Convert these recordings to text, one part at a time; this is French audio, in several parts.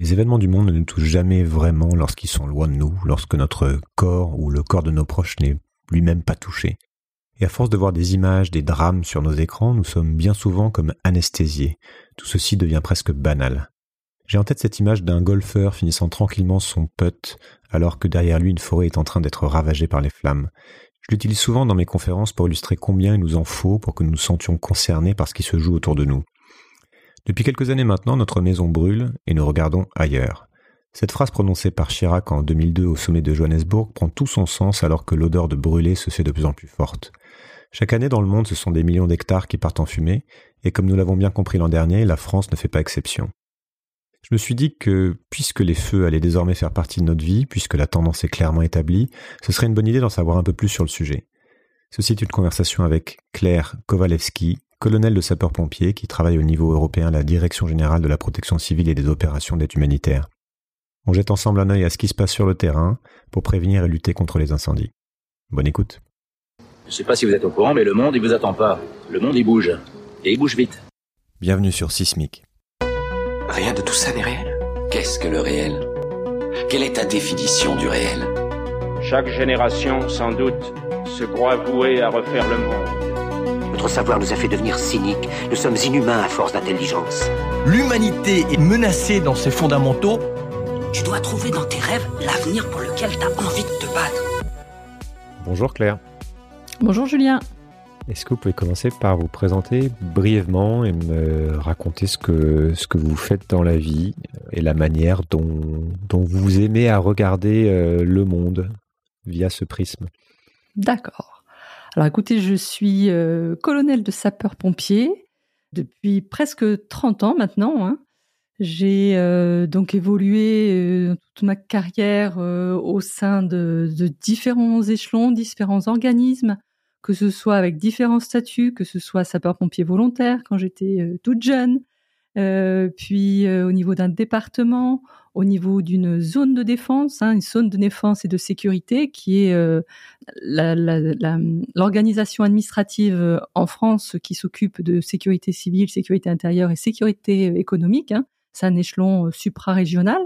Les événements du monde ne nous touchent jamais vraiment lorsqu'ils sont loin de nous, lorsque notre corps ou le corps de nos proches n'est lui-même pas touché. Et à force de voir des images, des drames sur nos écrans, nous sommes bien souvent comme anesthésiés. Tout ceci devient presque banal. J'ai en tête cette image d'un golfeur finissant tranquillement son putt alors que derrière lui une forêt est en train d'être ravagée par les flammes. Je l'utilise souvent dans mes conférences pour illustrer combien il nous en faut pour que nous nous sentions concernés par ce qui se joue autour de nous. Depuis quelques années maintenant, notre maison brûle et nous regardons ailleurs. Cette phrase prononcée par Chirac en 2002 au sommet de Johannesburg prend tout son sens alors que l'odeur de brûler se fait de plus en plus forte. Chaque année dans le monde, ce sont des millions d'hectares qui partent en fumée, et comme nous l'avons bien compris l'an dernier, la France ne fait pas exception. Je me suis dit que, puisque les feux allaient désormais faire partie de notre vie, puisque la tendance est clairement établie, ce serait une bonne idée d'en savoir un peu plus sur le sujet. Ceci est une conversation avec Claire Kowalewski, colonel de sapeurs-pompiers qui travaille au niveau européen à la Direction générale de la protection civile et des opérations d'aide humanitaire. On jette ensemble un œil à ce qui se passe sur le terrain pour prévenir et lutter contre les incendies. Bonne écoute. Je ne sais pas si vous êtes au courant, mais le monde, il vous attend pas. Le monde, il bouge. Et il bouge vite. Bienvenue sur Sismic. Rien de tout ça n'est réel. Qu'est-ce que le réel? Quelle est ta définition du réel? Chaque génération, sans doute, se croit vouée à refaire le monde. Notre savoir nous a fait devenir cyniques. Nous sommes inhumains à force d'intelligence. L'humanité est menacée dans ses fondamentaux. Tu dois trouver dans tes rêves l'avenir pour lequel tu as envie de te battre. Bonjour Claire. Bonjour Julien. Est-ce que vous pouvez commencer par vous présenter brièvement et me raconter ce que, ce que vous faites dans la vie et la manière dont, dont vous aimez à regarder euh, le monde via ce prisme? D'accord. Alors écoutez, je suis euh, colonel de sapeurs-pompiers depuis presque 30 ans maintenant. Hein. J'ai euh, donc évolué euh, toute ma carrière au sein de, de, différents échelons, différents organismes, que ce soit avec différents statuts, que ce soit sapeur-pompier volontaire quand j'étais toute jeune, puis au niveau d'un département, au niveau d'une zone de défense, hein, une zone de défense et de sécurité qui est euh, l'organisation administrative euh, en France qui s'occupe de sécurité civile, sécurité intérieure et sécurité économique. Hein. C'est un échelon euh, suprarégional,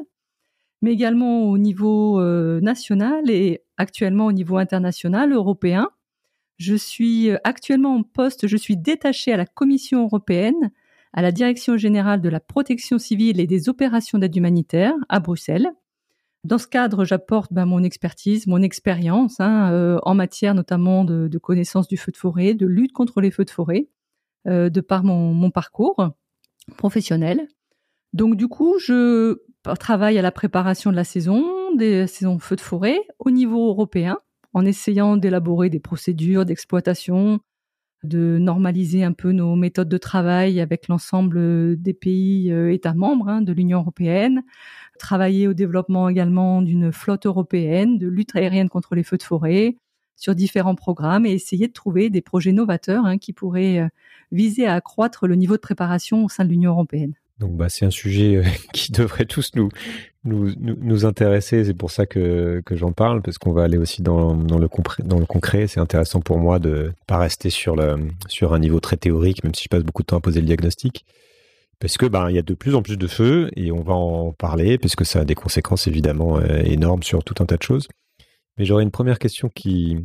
mais également au niveau national et actuellement au niveau international, européen. Je suis actuellement en poste, je suis détachée à la Commission européenne à la Direction générale de la protection civile et des opérations d'aide humanitaire à Bruxelles. Dans ce cadre, j'apporte ben, mon expertise, mon expérience hein, euh, en matière notamment de, connaissance du feu de forêt, de lutte contre les feux de forêt, euh, de par mon, mon, parcours professionnel. Donc du coup, je travaille à la préparation de la saison, des saisons feux de forêt au niveau européen, en essayant d'élaborer des procédures d'exploitation, de normaliser un peu nos méthodes de travail avec l'ensemble euh, des pays euh, États membres hein, de l'Union européenne, travailler au développement également d'une flotte européenne de lutte aérienne contre les feux de forêt sur différents programmes et essayer de trouver des projets novateurs hein, qui pourraient euh, viser à accroître le niveau de préparation au sein de l'Union européenne. Donc bah, c'est un sujet euh, qui devrait tous nous, nous, nous, intéresser. C'est pour ça que, que j'en parle, parce qu'on va aller aussi dans, dans, le, dans le concret. C'est intéressant pour moi de pas rester sur, le, sur un niveau très théorique, même si je passe beaucoup de temps à poser le diagnostic. Parce que ben y a de plus en plus de feux et on va en parler parce que ça a des conséquences évidemment euh, énormes sur tout un tas de choses. Mais j'aurais une première question qui,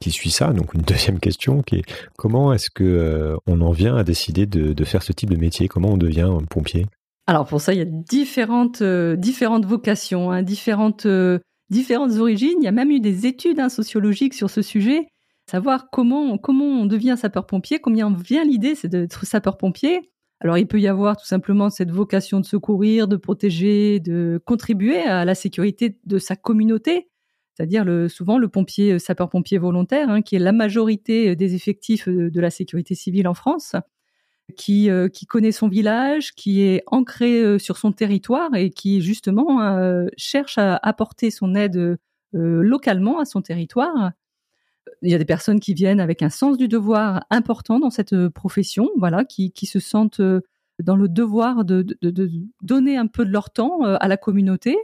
qui suit ça. Donc une deuxième question qui est comment est-ce que euh, on en vient à décider de, faire ce type de métier? Comment on devient pompier? Alors pour ça, il y a différentes euh, différentes vocations, hein, différentes euh, différentes origines. Il y a même eu des études hein, sociologiques sur ce sujet, savoir comment comment on devient sapeur-pompier, combien vient l'idée c'est d'être sapeur-pompier. Alors il peut y avoir tout simplement cette vocation de secourir, de protéger, de contribuer à la sécurité de sa communauté c'est-à-dire le, souvent le pompier euh, sapeur-pompier volontaire, hein, qui est la majorité euh, des effectifs euh, de la sécurité civile en France, qui, connaît son village, qui est ancré sur son territoire et qui justement cherche à apporter son aide localement à son territoire. Il y a des personnes qui viennent avec un sens du devoir important dans cette profession, voilà, qui, se sentent dans le devoir de, de, de donner un peu de leur temps à la communauté,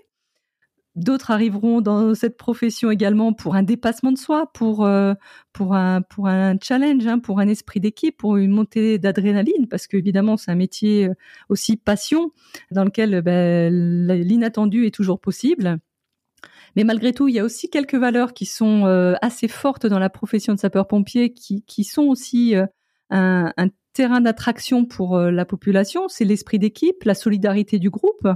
D'autres arriveront dans cette profession également pour un dépassement de soi, pour euh, pour un pour un challenge, hein, pour un esprit d'équipe, pour une montée d'adrénaline, parce qu'évidemment c'est un métier euh, aussi passion dans lequel ben, l'inattendu est toujours possible. Mais malgré tout, il y a aussi quelques valeurs qui sont euh, assez fortes dans la profession de sapeur-pompier, qui qui sont aussi un terrain d'attraction pour la population. C'est l'esprit d'équipe, la solidarité du groupe.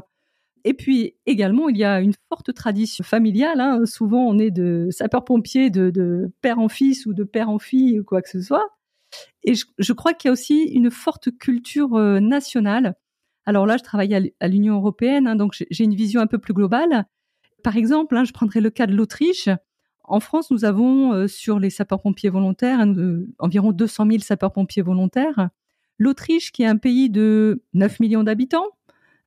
Et puis également, il y a une forte tradition familiale. Hein. Souvent, on est de sapeurs-pompiers de, père en fils ou de père en fille ou quoi que ce soit. Et je, crois qu'il y a aussi une forte culture euh, nationale. Alors là, je travaille à l'Union européenne, hein, donc j'ai une vision un peu plus globale. Par exemple, hein, je prendrai le cas de l'Autriche. En France, nous avons euh, sur les sapeurs-pompiers volontaires environ 200 000 sapeurs-pompiers volontaires. L'Autriche, qui est un pays de 9 millions d'habitants, euh,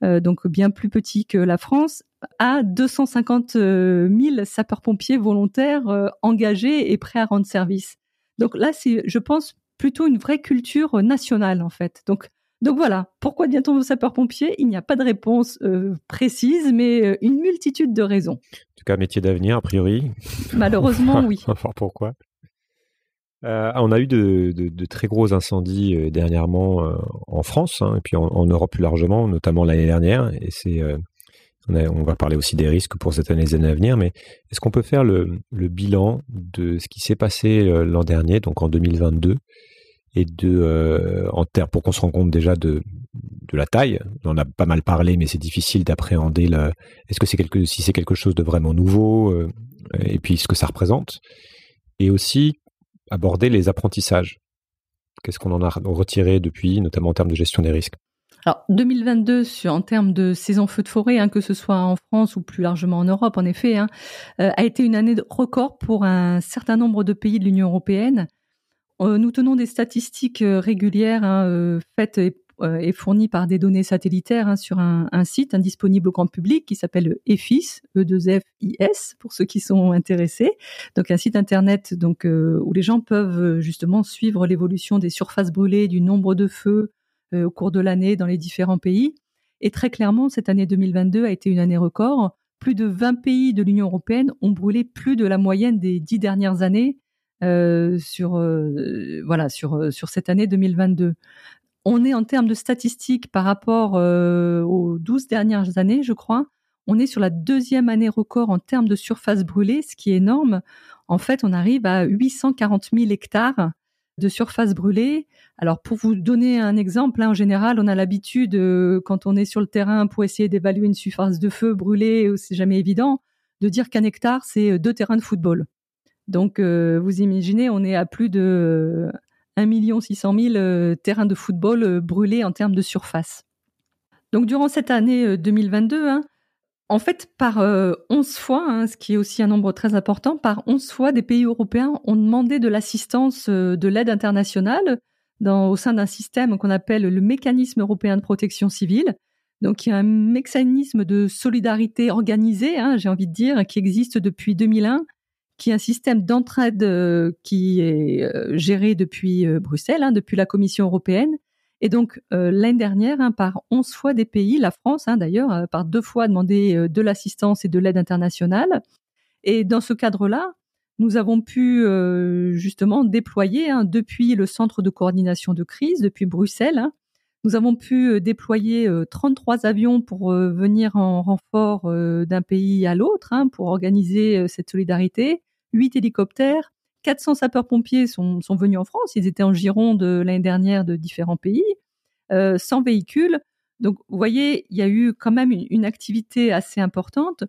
donc bien plus petit que la France, a 250 000 euh, sapeurs-pompiers volontaires euh, engagés et prêts à rendre service. Donc là, c'est, je pense, plutôt une vraie culture nationale en fait. Donc donc voilà, pourquoi devient-on sapeur-pompier Il n'y a pas de réponse précise, mais une multitude de raisons. En tout cas, métier d'avenir, a priori. Malheureusement, oui. enfin, pourquoi? Euh, on a eu de, très gros incendies euh, dernièrement euh, en France hein, et puis en, Europe plus largement, notamment l'année dernière. Et c'est, on, va parler aussi des risques pour cette année et les années à venir. Mais est-ce qu'on peut faire le, bilan de ce qui s'est passé l'an dernier, donc en 2022, et de en terre pour qu'on se rende compte déjà de de la taille. On en a pas mal parlé, mais c'est difficile d'appréhender. Est-ce que c'est quelque si c'est quelque chose de vraiment nouveau et puis ce que ça représente? Et aussi aborder les apprentissages. Qu'est-ce qu'on en a retiré depuis, notamment en termes de gestion des risques? Alors 2022, en termes de saison feu de forêt, hein, que ce soit en France ou plus largement en Europe, en effet, hein, euh, a été une année de record pour un certain nombre de pays de l'Union européenne. Euh, nous tenons des statistiques euh, régulières hein, faites et est fourni par des données satellitaires hein, sur un, site indisponible au grand public qui s'appelle EFIS, E2FIS, pour ceux qui sont intéressés. Donc un site internet donc euh, où les gens peuvent euh, justement suivre l'évolution des surfaces brûlées, du nombre de feux au cours de l'année dans les différents pays. Et très clairement, cette année 2022 a été une année record. Plus de 20 pays de l'Union européenne ont brûlé plus de la moyenne des dix dernières années sur voilà sur sur cette année 2022 on est en termes de statistiques par rapport euh, aux 12 dernières années, je crois, on est sur la deuxième année record en termes de surface brûlée, ce qui est énorme. En fait, on arrive à 840 000 hectares de surface brûlée. Alors, pour vous donner un exemple, hein, en général, on a l'habitude, euh, quand on est sur le terrain pour essayer d'évaluer une surface de feu brûlée, c'est jamais évident, de dire qu'un hectare, c'est deux terrains de football. Donc, euh, vous imaginez, on est à plus de 1 600 000 terrains de football euh, brûlés en termes de surface. Donc durant cette année 2022, euh, hein, en fait, par 11 euh, fois, hein, ce qui est aussi un nombre très important, par 11 fois, des pays européens ont demandé de l'assistance de l'aide internationale au sein d'un système qu'on appelle le mécanisme européen de protection civile. Donc, il y a un mécanisme de solidarité organisée, hein, j'ai envie de dire, qui existe depuis 2001 qui est un système d'entraide euh, qui est euh, géré depuis euh, Bruxelles, hein, depuis la Commission européenne. Et donc l'année dernière, hein, par 11 fois des pays, la France hein, d'ailleurs, par deux fois demandé de l'assistance et de l'aide internationale. Et dans ce cadre-là, nous avons pu justement déployer depuis le centre de coordination de crise, depuis Bruxelles, nous avons pu déployer 33 avions pour venir en renfort d'un pays à l'autre, pour organiser cette solidarité. 8 hélicoptères, 400 sapeurs-pompiers sont, sont, venus en France, ils étaient en Gironde l'année dernière de différents pays, euh, 100 véhicules. Donc, vous voyez, il y a eu quand même une, activité assez importante.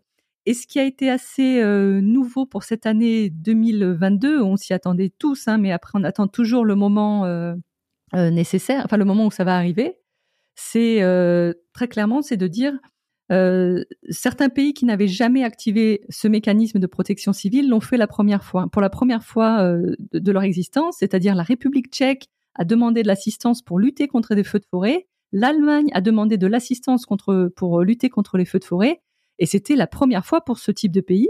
Et ce qui a été assez euh, nouveau pour cette année 2022, on s'y attendait tous, hein, mais après on attend toujours le moment euh, euh, nécessaire, enfin le moment où ça va arriver. C'est très clairement, c'est de dire euh, certains pays qui n'avaient jamais activé ce mécanisme de protection civile l'ont fait la première fois, pour la première fois euh, de, leur existence, c'est-à-dire la République tchèque a demandé de l'assistance pour lutter contre des feux de forêt, l'Allemagne a demandé de l'assistance pour lutter contre les feux de forêt, et c'était la première fois pour ce type de pays,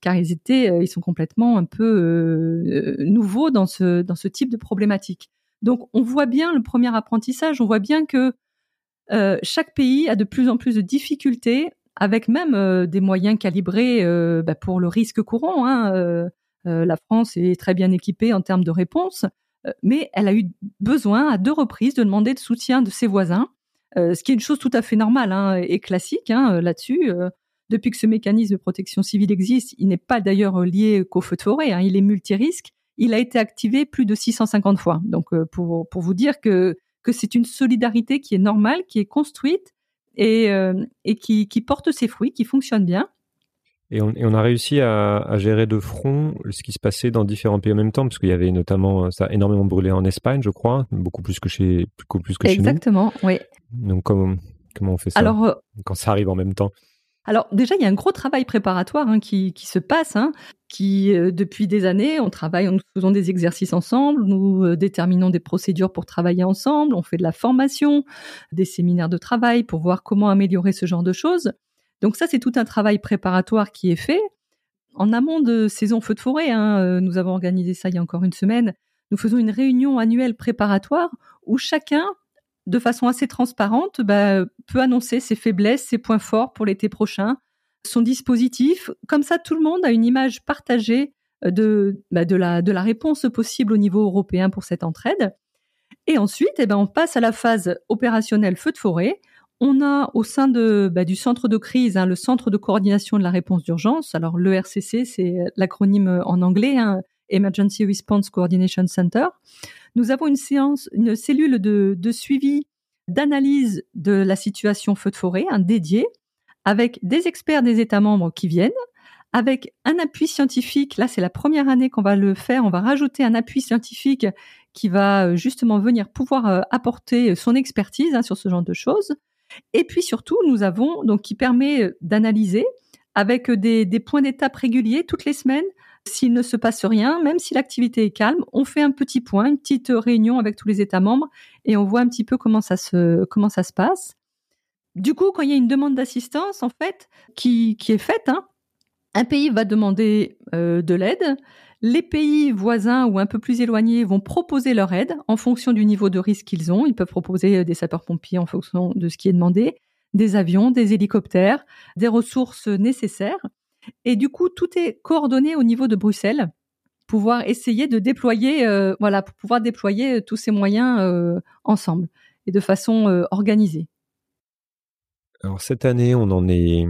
car ils étaient, euh, ils sont complètement un peu nouveaux dans ce, dans ce type de problématique. Donc on voit bien le premier apprentissage, on voit bien que euh, chaque pays a de plus en plus de difficultés avec même des moyens calibrés bah, pour le risque courant. Hein, la France est très bien équipée en termes de réponse, mais elle a eu besoin à deux reprises de demander de soutien de ses voisins, ce qui est une chose tout à fait normale hein, et classique hein, là-dessus. depuis que ce mécanisme de protection civile existe, il n'est pas d'ailleurs lié qu'au feu de forêt, il est multirisque. Il a été activé plus de 650 fois. Donc, pour vous dire que, que c'est une solidarité qui est normale, qui est construite et, et qui, qui porte ses fruits, qui fonctionne bien. Et on, on, a réussi à, à, gérer de front ce qui se passait dans différents pays en même temps, parce qu'il y avait notamment, ça a énormément brûlé en Espagne, je crois, beaucoup plus que chez, beaucoup plus que Exactement, chez nous. oui. Donc comment, comment on fait ça Alors, euh, quand ça arrive en même temps? Alors déjà, il y a un gros travail préparatoire hein, qui, se passe, hein, qui euh, depuis des années, on travaille, nous faisons des exercices ensemble, nous euh, déterminons des procédures pour travailler ensemble, on fait de la formation, des séminaires de travail pour voir comment améliorer ce genre de choses. Donc ça, c'est tout un travail préparatoire qui est fait. En amont de saison feu de forêt, hein, euh, nous avons organisé ça il y a encore une semaine, nous faisons une réunion annuelle préparatoire où chacun, de façon assez transparente, bah, peut annoncer ses faiblesses, ses points forts pour l'été prochain, son dispositif. Comme ça, tout le monde a une image partagée de, bah, de, la, réponse possible au niveau européen pour cette entraide. Et ensuite, eh ben, on passe à la phase opérationnelle feu de forêt, on a au sein de, bah, du centre de crise, hein, le centre de coordination de la réponse d'urgence. Alors le RCC, c'est l'acronyme en anglais, hein, Emergency Response Coordination Center. Nous avons une séance, une cellule de, suivi, d'analyse de la situation feu de forêt, un dédié, avec des experts des États membres qui viennent, avec un appui scientifique. Là, c'est la première année qu'on va le faire. On va rajouter un appui scientifique qui va euh, justement venir pouvoir euh, apporter son expertise hein, sur ce genre de choses. Et puis surtout, nous avons donc qui permet euh, d'analyser avec des points d'étape réguliers toutes les semaines. S'il ne se passe rien, même si l'activité est calme, on fait un petit point, une petite réunion avec tous les États membres et on voit un petit peu comment ça se passe. Du coup, quand il y a une demande d'assistance, en fait, qui, qui est faite, hein, un pays va demander euh, de l'aide. Les pays voisins ou un peu plus éloignés vont proposer leur aide en fonction du niveau de risque qu'ils ont. Ils peuvent proposer euh, des sapeurs-pompiers en fonction de ce qui est demandé, des avions, des hélicoptères, des ressources nécessaires. Et du coup, tout est coordonné au niveau de Bruxelles, pouvoir essayer de déployer, euh, voilà, pour pouvoir déployer euh, tous ces moyens euh, ensemble et de façon organisée. Alors cette année, on en est,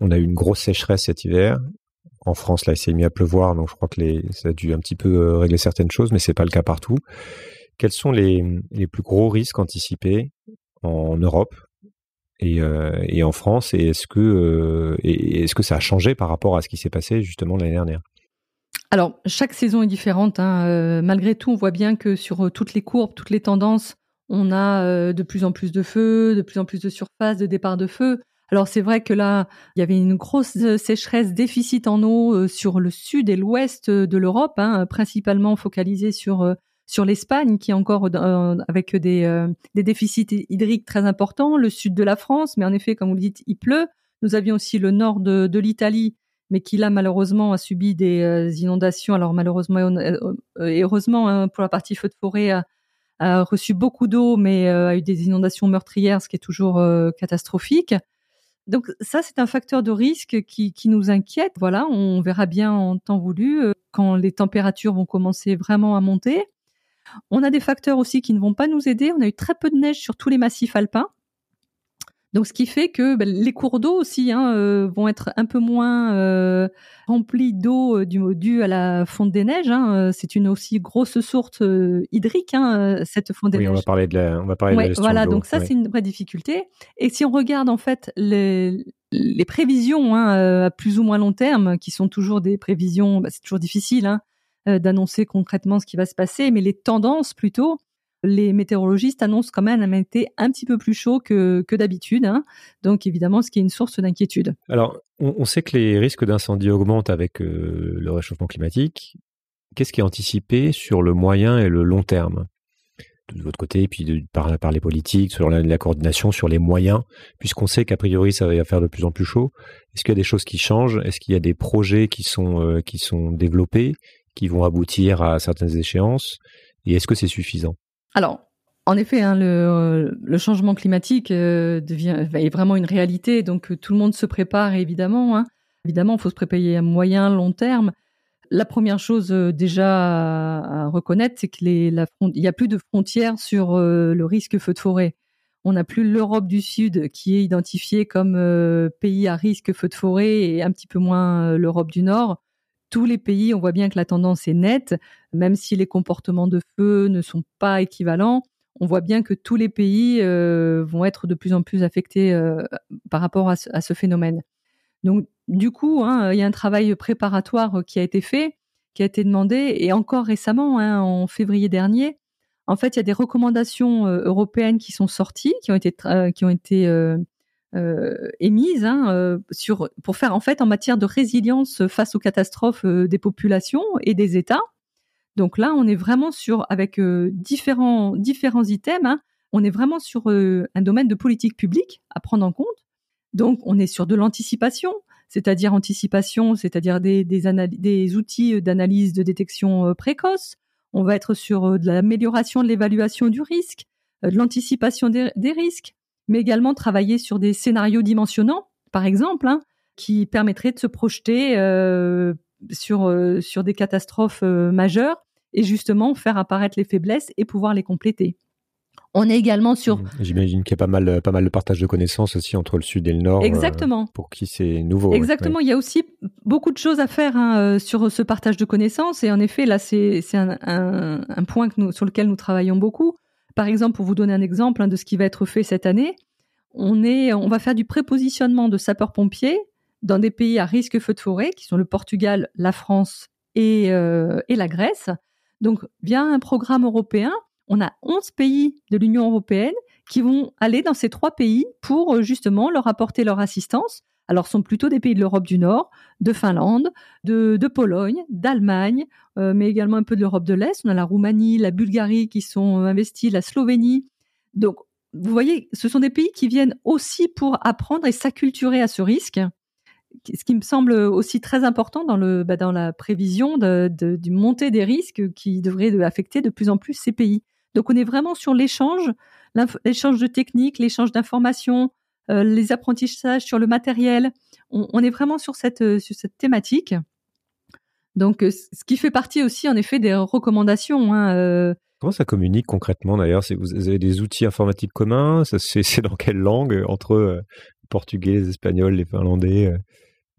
on a eu une grosse sécheresse cet hiver en France, là, il s'est mis à pleuvoir, donc je crois que ça a dû un petit peu régler certaines choses, mais c'est pas le cas partout. Quels sont les, les plus gros risques anticipés en Europe? Et, euh, et en France est-ce que, euh, est-ce que ça a changé par rapport à ce qui s'est passé justement l'année dernière? Alors, chaque saison est différente. Hein. Euh, malgré tout, on voit bien que sur toutes les courbes, toutes les tendances, on a de plus en plus de feux, de plus en plus de surface, de départ de feu. Alors c'est vrai que là, il y avait une grosse sécheresse, déficit en eau sur le sud et l'ouest de l'Europe, hein, principalement focalisé sur sur l'Espagne, qui est encore euh, avec des, euh, des déficits hydriques très importants, le sud de la France, mais en effet, comme vous le dites, il pleut. Nous avions aussi le nord de, de l'Italie, mais qui là malheureusement a subi des euh, inondations. Alors malheureusement et heureusement hein, pour la partie feu de forêt a, a reçu beaucoup d'eau, mais a eu des inondations meurtrières, ce qui est toujours catastrophique. Donc ça, c'est un facteur de risque qui, qui, nous inquiète. Voilà, on verra bien en temps voulu euh, quand les températures vont commencer vraiment à monter. On a des facteurs aussi qui ne vont pas nous aider. On a eu très peu de neige sur tous les massifs alpins. Donc, ce qui fait que ben, les cours d'eau aussi hein, euh, vont être un peu moins euh, remplis d'eau du dû à la fonte des neiges. Hein. C'est une aussi grosse source euh, hydrique, hein, cette fonte des oui, neiges. on va parler de la, on va parler Ouais, de la gestion voilà, de donc ça ouais. c'est une vraie difficulté. Et si on regarde en fait les, les prévisions euh, à plus ou moins long terme, qui sont toujours des prévisions, bah, c'est toujours difficile euh, d'annoncer concrètement ce qui va se passer, mais les tendances plutôt, les météorologistes annoncent quand même un été un petit peu plus chaud que, que d'habitude. Hein. Donc évidemment, ce qui est une source d'inquiétude. Alors, on, sait que les risques d'incendie augmentent avec euh, le réchauffement climatique. Qu'est-ce qui est anticipé sur le moyen et le long terme? De votre côté, puis par, les politiques, sur la, la coordination, sur les moyens, puisqu'on sait qu'a priori ça va faire de plus en plus chaud. Est-ce qu'il y a des choses qui changent? Est-ce qu'il y a des projets qui sont, euh, qui sont développés, qui vont aboutir à certaines échéances Et est-ce que c'est suffisant? Alors, En effet, hein, le, le, changement climatique euh, devient est vraiment une réalité, donc euh, tout le monde se prépare évidemment. Hein. Évidemment, il faut se préparer à moyen, long terme. La première chose euh, déjà à, reconnaître, c'est qu'il n'y a plus de frontières sur le risque feu de forêt. On n'a plus l'Europe du Sud qui est identifiée comme pays à risque feu de forêt et un petit peu moins l'Europe du Nord tous les pays, on voit bien que la tendance est nette, même si les comportements de feu ne sont pas équivalents on voit bien que tous les pays euh, vont être de plus en plus affectés euh, par rapport à ce, phénomène. Donc, du coup, hein, il y a un travail préparatoire qui a été fait, qui a été demandé, et encore récemment, hein, en février dernier, en fait, il y a des recommandations euh, européennes qui sont sorties, qui ont été, qui ont été émises hein, sur, pour faire en fait en matière de résilience face aux catastrophes des populations et des États. Donc là, on est vraiment sur, avec euh, différents, différents items, hein, on est vraiment sur euh, un domaine de politique publique à prendre en compte. Donc, on est sur de l'anticipation, c'est-à-dire anticipation, c'est-à-dire des, des, outils d'analyse de détection euh, précoce. On va être sur de l'amélioration de l'évaluation du risque, de l'anticipation des, risques, mais également travailler sur des scénarios dimensionnants, par exemple, hein, qui permettraient de se projeter sur, sur des catastrophes majeures et justement faire apparaître les faiblesses et pouvoir les compléter. On est également sur. Mmh. J'imagine qu'il y a pas mal, pas mal de partage de connaissances aussi entre le sud et le nord. Euh, Exactement. pour qui c'est nouveau. Exactement. Il y a aussi beaucoup de choses à faire hein, euh, sur ce partage de connaissances. Et en effet, là, c'est un, un, point que nous, sur lequel nous travaillons beaucoup. Par exemple, pour vous donner un exemple hein, de ce qui va être fait cette année, on, est, on va faire du prépositionnement de sapeurs-pompiers dans des pays à risque feu de forêt, qui sont le Portugal, la France et, euh, et la Grèce. Donc, via un programme européen, on a 11 pays de l'Union européenne qui vont aller dans ces trois pays pour euh, justement leur apporter leur assistance. Alors, sont plutôt des pays de l'Europe du Nord, de Finlande, de, Pologne, d'Allemagne, euh, mais également un peu de l'Europe de l'Est. On a la Roumanie, la Bulgarie qui sont euh, investis, la Slovénie. Donc, vous voyez, ce sont des pays qui viennent aussi pour apprendre et s'acculturer à ce risque ce qui me semble aussi très important dans, le, bah, dans la prévision du montée des risques qui devrait affecter de plus en plus ces pays. Donc on est vraiment sur l'échange, l'échange de techniques, l'échange d'informations, les apprentissages sur le matériel. On, est vraiment sur cette, sur cette thématique. Donc euh, ce qui fait partie aussi en effet des recommandations. Hein, euh. Comment ça communique concrètement d'ailleurs? Vous avez des outils informatiques communs? C'est dans quelle langue entre portugais, les espagnols, les finlandais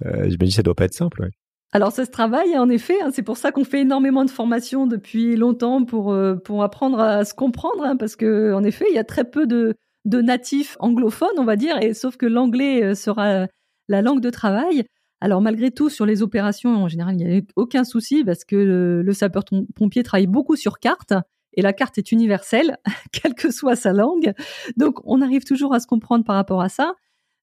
euh, J'imagine que ça doit pas être simple. Alors ça se travaille en effet, hein. c'est pour ça qu'on fait énormément de formations depuis longtemps pour euh, pour apprendre à se comprendre, hein, parce que en effet il y a très peu de de natifs anglophones, on va dire, et sauf que l'anglais euh, sera la langue de travail. Alors malgré tout, sur les opérations, en général, il n'y a aucun souci parce que le, le sapeur-pompier travaille beaucoup sur carte et la carte est universelle, quelle que soit sa langue. Donc on arrive toujours à se comprendre par rapport à ça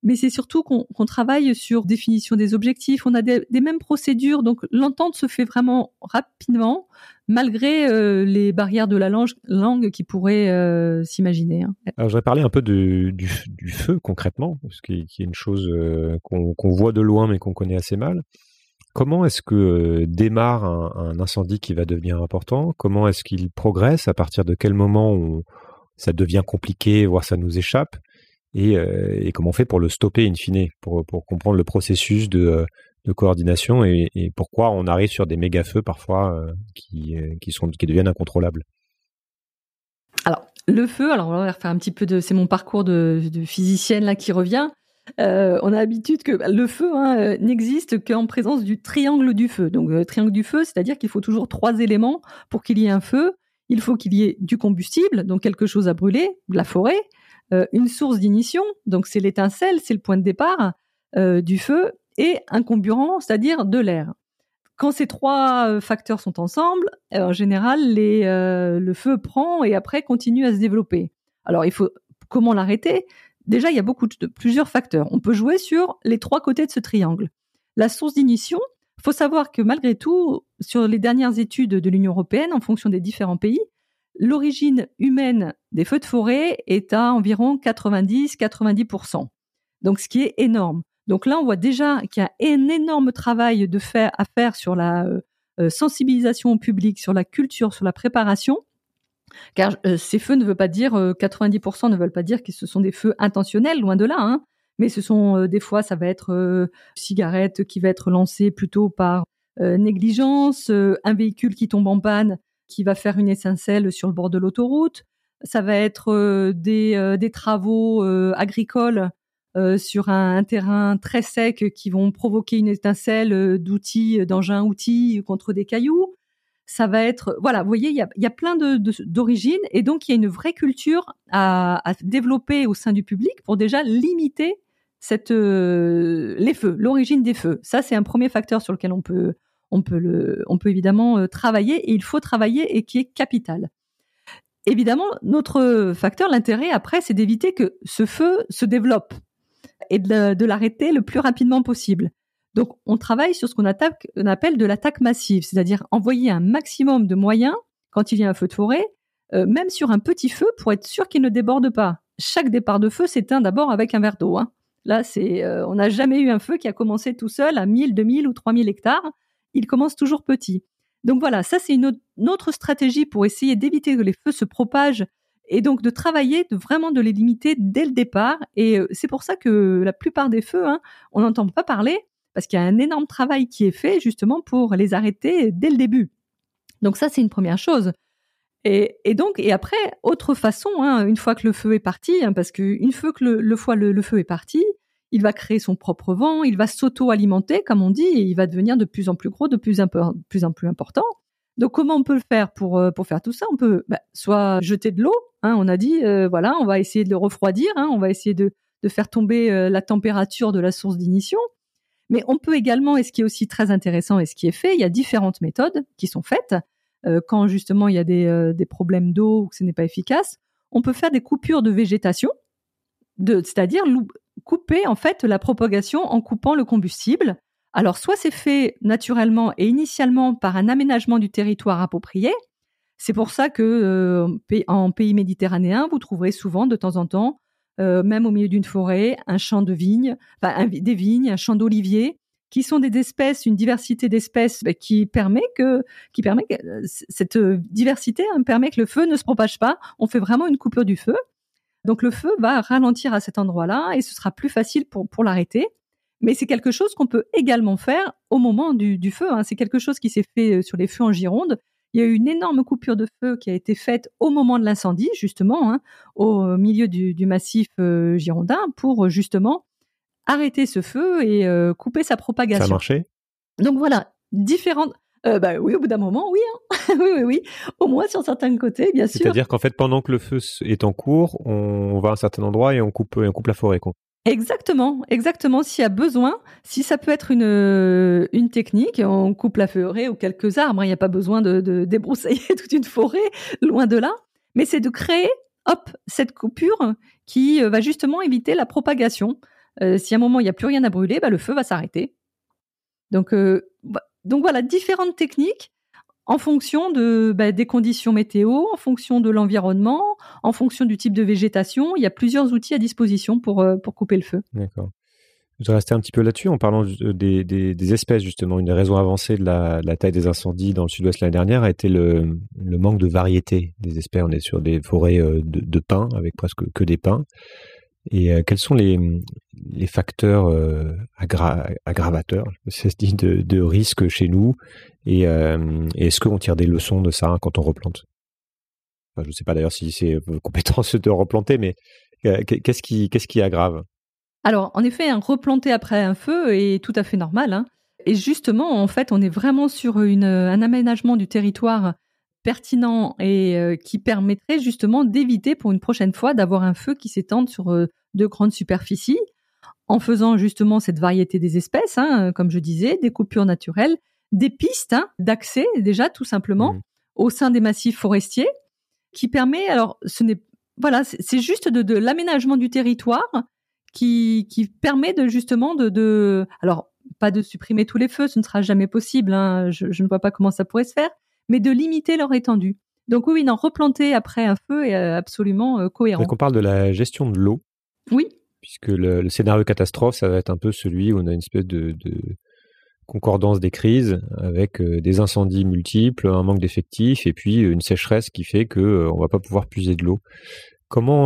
mais c'est surtout qu'on travaille sur définition des objectifs. On a des, mêmes procédures, donc l'entente se fait vraiment rapidement, malgré euh, les barrières de la langue, qui pourraient euh, s'imaginer. Hein. Alors, j'aurais parlé un peu du, feu concrètement, ce qui, est une chose euh, qu'on voit de loin mais qu'on connaît assez mal. Comment est-ce que démarre un, incendie qui va devenir important? Comment est-ce qu'il progresse? À partir de quel moment ça devient compliqué, voire ça nous échappe? Euh, et, comment on fait pour le stopper in fine, pour, comprendre le processus de, euh, coordination et, pourquoi on arrive sur des méga feux parfois euh, qui, deviennent incontrôlables. Alors, le feu, alors on va faire un petit peu de. C'est mon parcours de, physicienne là qui revient. on a l'habitude que le feu hein, n'existe qu'en présence du triangle du feu. Donc, le triangle du feu, c'est-à-dire qu'il faut toujours trois éléments pour qu'il y ait un feu. Il faut qu'il y ait du combustible, donc quelque chose à brûler, de la forêt, euh, une source d'ignition, donc c'est l'étincelle, c'est le point de départ euh, du feu, et un comburant, c'est-à-dire de l'air. Quand ces trois euh, facteurs sont ensemble, en général, le feu prend et après continue à se développer. Alors, il faut comment l'arrêter? Déjà, il y a beaucoup de plusieurs facteurs. On peut jouer sur les trois côtés de ce triangle. La source d'ignition, il faut savoir que malgré tout, sur les dernières études de l'Union européenne, en fonction des différents pays, l'origine humaine des feux de forêt est à environ 90-90%. Donc, ce qui est énorme. Donc là, on voit déjà qu'il y a un énorme travail de faire, à faire sur la euh, euh, sensibilisation au public, sur la culture, sur la préparation. Car euh, ces feux ne veulent pas dire, 90% ne veulent pas dire que ce sont des feux intentionnels, loin de là. Hein. Mais ce sont des fois, ça va être cigarette qui va être lancée plutôt par négligence, un véhicule qui tombe en panne, qui va faire une étincelle sur le bord de l'autoroute. Ça va être des, des travaux agricoles euh, sur un, terrain très sec qui vont provoquer une étincelle euh, d'outils, d'engins outils contre des cailloux. Ça va être, voilà, vous voyez, il y a, plein d'origines et donc il y a une vraie culture à, développer au sein du public pour déjà limiter euh, les feux, l'origine des feux. Ça, c'est un premier facteur sur lequel on peut, on peut, évidemment travailler et il faut travailler et qui est capital. Évidemment, notre facteur, l'intérêt après, c'est d'éviter que ce feu se développe et de, l'arrêter le plus rapidement possible. Donc, on travaille sur ce qu'on appelle de l'attaque massive, c'est-à-dire envoyer un maximum de moyens quand il y a un feu de forêt, euh, même sur un petit feu, pour être sûr qu'il ne déborde pas. Chaque départ de feu s'éteint d'abord avec un verre d'eau. Hein. Là, c'est, euh, on n'a jamais eu un feu qui a commencé tout seul à 1000, 2000 ou 3000 hectares. Il commence toujours petit. Donc voilà, ça c'est une autre stratégie pour essayer d'éviter que les feux se propagent et donc de travailler, de vraiment de les limiter dès le départ. Et euh, c'est pour ça que la plupart des feux, hein, on n'entend pas parler parce qu'il y a un énorme travail qui est fait justement pour les arrêter dès le début. Donc ça, c'est une première chose. Et, donc, et après, autre façon, hein, une fois que le feu est parti, hein, parce qu'une fois que le, feu est parti, il va créer son propre vent, il va s'auto-alimenter, comme on dit, et il va devenir de plus en plus gros, de plus en plus, important. Donc comment on peut le faire pour euh, faire tout ça? On peut bah, soit jeter de l'eau. Hein, on a dit euh, voilà, on va essayer de le refroidir. Hein, on va essayer de faire tomber euh, la température de la source d'ignition. Mais on peut également, et ce qui est aussi très intéressant et ce qui est fait, il y a différentes méthodes qui sont faites quand justement il y a des, des problèmes d'eau ou que ce n'est pas efficace. On peut faire des coupures de végétation, de, c'est-à-dire couper en fait la propagation en coupant le combustible alors, soit c'est fait naturellement et initialement par un aménagement du territoire approprié. C'est pour ça que euh, en pays méditerranéen, vous trouverez souvent de temps en temps, euh, même au milieu d'une forêt, un champ de vignes, des vignes, un champ d'oliviers, qui sont des espèces, une diversité d'espèces bah, qui permet que, qui permet que euh, cette diversité hein, permet que le feu ne se propage pas. On fait vraiment une coupure du feu. Donc le feu va ralentir à cet endroit-là et ce sera plus facile pour, pour l'arrêter mais c'est quelque chose qu'on peut également faire au moment du, feu. Hein. C'est quelque chose qui s'est fait euh, sur les feux en Gironde. Il y a eu une énorme coupure de feu qui a été faite au moment de l'incendie, justement, hein, au milieu du, massif euh, girondin, pour justement arrêter ce feu et euh, couper sa propagation. Ça a marché? Donc voilà, différentes. Bah oui, au bout d'un moment, oui, hein. oui, oui, oui. Au moins sur certains côtés, bien sûr. C'est-à-dire qu'en fait, pendant que le feu est en cours, on va à un certain endroit et on coupe, on coupe la forêt. Quoi. Exactement, exactement. S'il y a besoin, si ça peut être une, euh, une technique, on coupe la forêt ou quelques arbres. Hein. Il n'y a pas besoin de, de débroussailler toute une forêt, loin de là. Mais c'est de créer, hop, cette coupure qui euh, va justement éviter la propagation. Euh, si à un moment il n'y a plus rien à brûler, bah, le feu va s'arrêter. Donc, donc voilà, différentes techniques en fonction de, bah, des conditions météo, en fonction de l'environnement, en fonction du type de végétation. Il y a plusieurs outils à disposition pour, euh, pour couper le feu. D'accord. Je vais rester un petit peu là-dessus en parlant des, des, espèces, justement. Une des raisons avancées de la, taille des incendies dans le sud-ouest l'année dernière a été le, le, manque de variété des espèces. On est sur des forêts euh, de pins, avec presque que des pins. Et euh, quels sont les, les facteurs euh, aggravateurs, c'est dit, de, de risque chez nous Et euh, est-ce qu'on tire des leçons de ça quand on replante? Je ne sais pas d'ailleurs si c'est vos compétences de replanter, mais qu'est-ce qui, qui aggrave? Alors, en effet, un replanter après un feu est tout à fait normal. Hein. Et justement, en fait, on est vraiment sur une, un aménagement du territoire pertinent et euh, qui permettrait justement d'éviter pour une prochaine fois d'avoir un feu qui s'étende sur euh, de grandes superficies en faisant justement cette variété des espèces, hein, comme je disais, des coupures naturelles, des pistes hein, d'accès déjà tout simplement mmh. au sein des massifs forestiers, qui permet alors ce n'est voilà c'est juste de, l'aménagement du territoire qui, qui permet de justement de, de alors pas de supprimer tous les feux, ce ne sera jamais possible. Hein, je, je, ne vois pas comment ça pourrait se faire, mais de limiter leur étendue. Donc oui, non, replanter après un feu est euh, absolument euh, cohérent. Donc on parle de la gestion de l'eau. Oui. Puisque le, scénario catastrophe, ça va être un peu celui où on a une espèce de, concordance des crises avec des incendies multiples, un manque d'effectifs et puis une sécheresse qui fait que on va pas pouvoir puiser de l'eau. Comment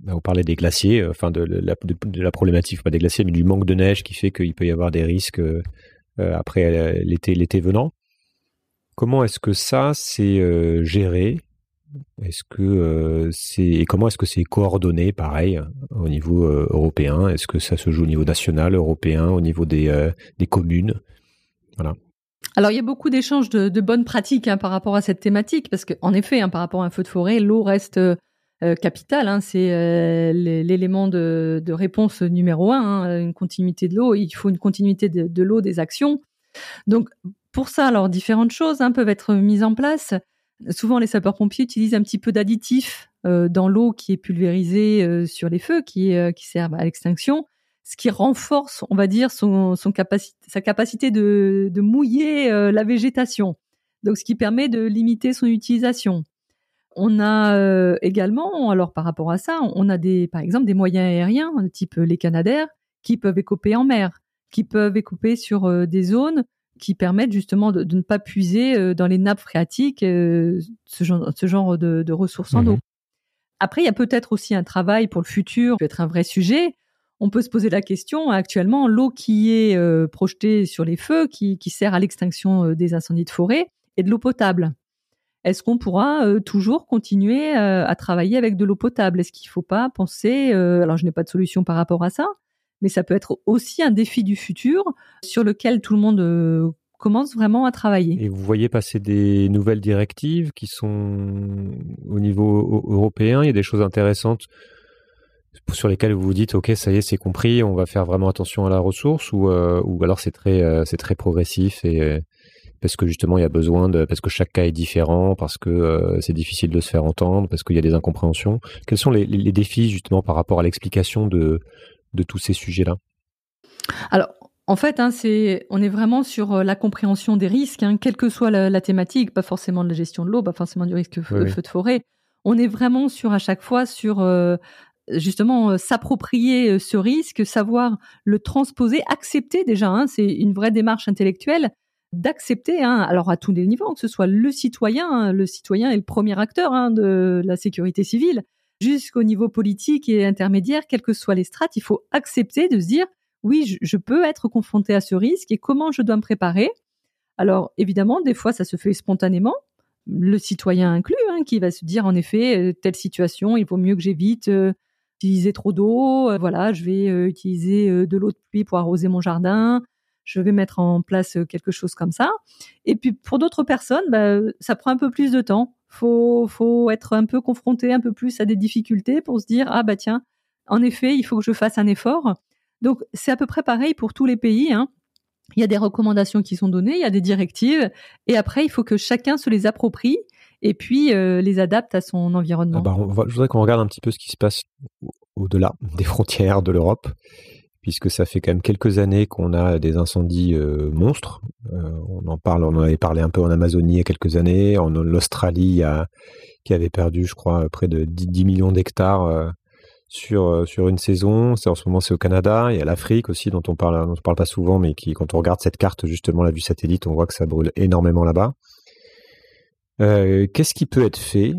bah, vous parlez des glaciers, enfin de, la, de, la, problématique pas des glaciers, mais du manque de neige qui fait qu'il peut y avoir des risques après l'été l'été venant. Comment est-ce que ça c'est géré? Est-ce que c'est et comment est-ce que c'est coordonné, pareil, au niveau européen? Est-ce que ça se joue au niveau national, européen, au niveau des, des communes? Voilà. Alors il y a beaucoup d'échanges de, bonnes pratiques hein, par rapport à cette thématique, parce qu'en effet, hein, par rapport à un feu de forêt, l'eau reste capitale. Hein, c'est l'élément de, réponse numéro un. Une continuité de l'eau, il faut une continuité de, de l'eau, des actions. Donc pour ça, alors différentes choses hein, peuvent être mises en place. Souvent, les sapeurs-pompiers utilisent un petit peu d'additif euh, dans l'eau qui est pulvérisée euh, sur les feux, qui, euh, qui sert à l'extinction, ce qui renforce, on va dire, son, sa capacité de, de mouiller la végétation. Donc, ce qui permet de limiter son utilisation. On a également, alors par rapport à ça, on a des, par exemple, des moyens aériens, type les Canadaires, qui peuvent écoper en mer, qui peuvent écoper sur des zones qui permettent justement de, ne pas puiser euh, dans les nappes phréatiques euh, ce genre, ce genre de, ressources en eau. Mhm. Après, il y a peut-être aussi un travail pour le futur, qui peut être un vrai sujet. On peut se poser la question, actuellement, l'eau qui est euh, projetée sur les feux, qui, sert à l'extinction des incendies de forêt, est de l'eau potable. Est-ce qu'on pourra toujours continuer à travailler avec de l'eau potable? Est-ce qu'il ne faut pas penser, alors je n'ai pas de solution par rapport à ça, mais ça peut être aussi un défi du futur sur lequel tout le monde euh, commence vraiment à travailler. Et vous voyez passer des nouvelles directives qui sont au niveau européen, il y a des choses intéressantes sur lesquelles vous vous dites ok ça y est c'est compris on va faire vraiment attention à la ressource ou euh, alors c'est très euh, très progressif et parce que justement il y a besoin de parce que chaque cas est différent parce que c'est difficile de se faire entendre parce qu'il y a des incompréhensions quels sont les, les défis justement par rapport à l'explication de de tous ces sujets-là? Alors, en fait, hein, c'est, on est vraiment sur euh, la compréhension des risques, hein, quelle que soit la, thématique, pas forcément de la gestion de l'eau, pas forcément du risque de feu de forêt. On est vraiment sur à chaque fois sur euh, justement euh, s'approprier ce risque, savoir le transposer, accepter déjà. Hein, c'est une vraie démarche intellectuelle d'accepter, alors à tous les niveaux, que ce soit le citoyen, le citoyen est le premier acteur de la sécurité civile, jusqu'au niveau politique et intermédiaire, quelles que soient les strates, il faut accepter de se dire oui, je, peux être confronté à ce risque et comment je dois me préparer. Alors évidemment, des fois, ça se fait spontanément, le citoyen inclus, hein, qui va se dire en effet, euh, telle situation, il vaut mieux que j'évite euh, d'utiliser trop d'eau. Euh, voilà, je vais utiliser de l'eau de pluie pour arroser mon jardin. Je vais mettre en place quelque chose comme ça. Et puis pour d'autres personnes, bah, ça prend un peu plus de temps faut, faut être un peu confronté un peu plus à des difficultés pour se dire ah bah tiens, en effet, il faut que je fasse un effort. Donc c'est à peu près pareil pour tous les pays. Hein. Il y a des recommandations qui sont données, il y a des directives, et après il faut que chacun se les approprie et puis euh, les adapte à son environnement. Ah bah, je voudrais qu'on regarde un petit peu ce qui se passe au-delà des frontières de l'Europe puisque ça fait quand même quelques années qu'on a des incendies euh, monstres. Euh, on en parle, on en avait parlé un peu en Amazonie il y a quelques années, en Australie qui avait perdu, je crois, près de 10, millions d'hectares euh, sur sur une saison. En ce moment c'est au Canada, il y a l'Afrique aussi dont on parle dont on parle pas souvent, mais qui quand on regarde cette carte justement la vue satellite, on voit que ça brûle énormément là-bas. Qu'est-ce qui peut être fait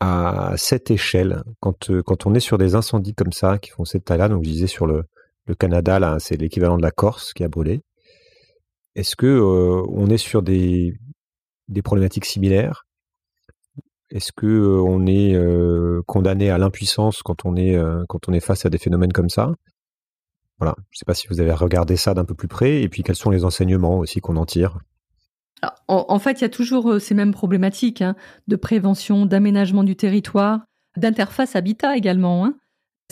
à cette échelle quand quand on est sur des incendies comme ça qui font cette taille-là? Donc je disais sur le le Canada, là, c'est l'équivalent de la Corse qui a brûlé. Est-ce que euh, on est sur des, problématiques similaires? Est-ce que euh, on est euh, condamné à l'impuissance quand on est quand on est face à des phénomènes comme ça? Voilà, je ne sais pas si vous avez regardé ça d'un peu plus près, et puis quels sont les enseignements aussi qu'on en tire? En, fait, il y a toujours ces mêmes problématiques hein, de prévention, d'aménagement du territoire, d'interface habitat également. Hein.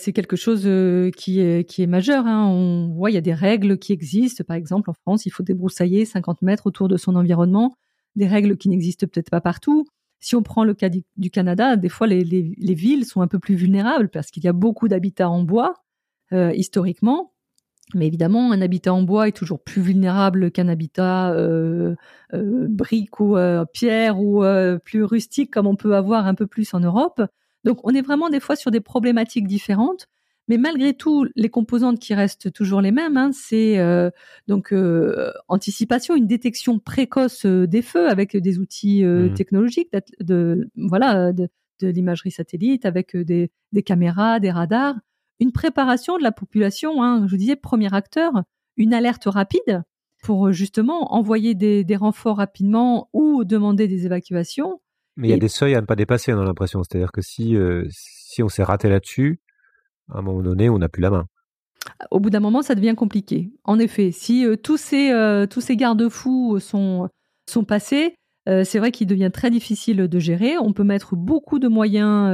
C'est quelque chose euh, qui est, majeur. Hein. On voit, il y a des règles qui existent. Par exemple, en France, il faut débroussailler 50 mètres autour de son environnement. Des règles qui n'existent peut-être pas partout. Si on prend le cas du, Canada, des fois, les, les, villes sont un peu plus vulnérables parce qu'il y a beaucoup d'habitats en bois, euh, historiquement. Mais évidemment, un habitat en bois est toujours plus vulnérable qu'un habitat euh brique ou pierre ou plus rustique comme on peut avoir un peu plus en Europe. Donc on est vraiment des fois sur des problématiques différentes, Mais malgré tout, les composantes qui restent toujours les mêmes, hein, c'est euh, donc euh, anticipation, une détection précoce euh, des feux avec des outils Mhm. technologiques, de voilà, de, de l'imagerie satellite, avec des, des caméras, des radars, une préparation de la population. Hein, je vous disais, premier acteur, une alerte rapide pour justement envoyer des, des renforts rapidement ou demander des évacuations. Mais il y a des seuils à ne pas dépasser, on a l'impression. C'est-à-dire que si, euh, si on s'est raté là-dessus, à un moment donné, on n'a plus la main. au bout d'un moment, ça devient compliqué. En effet, si euh, tous ces euh, tous ces garde-fous sont sont passés, c'est vrai qu'il devient très difficile de gérer. On peut mettre beaucoup de moyens,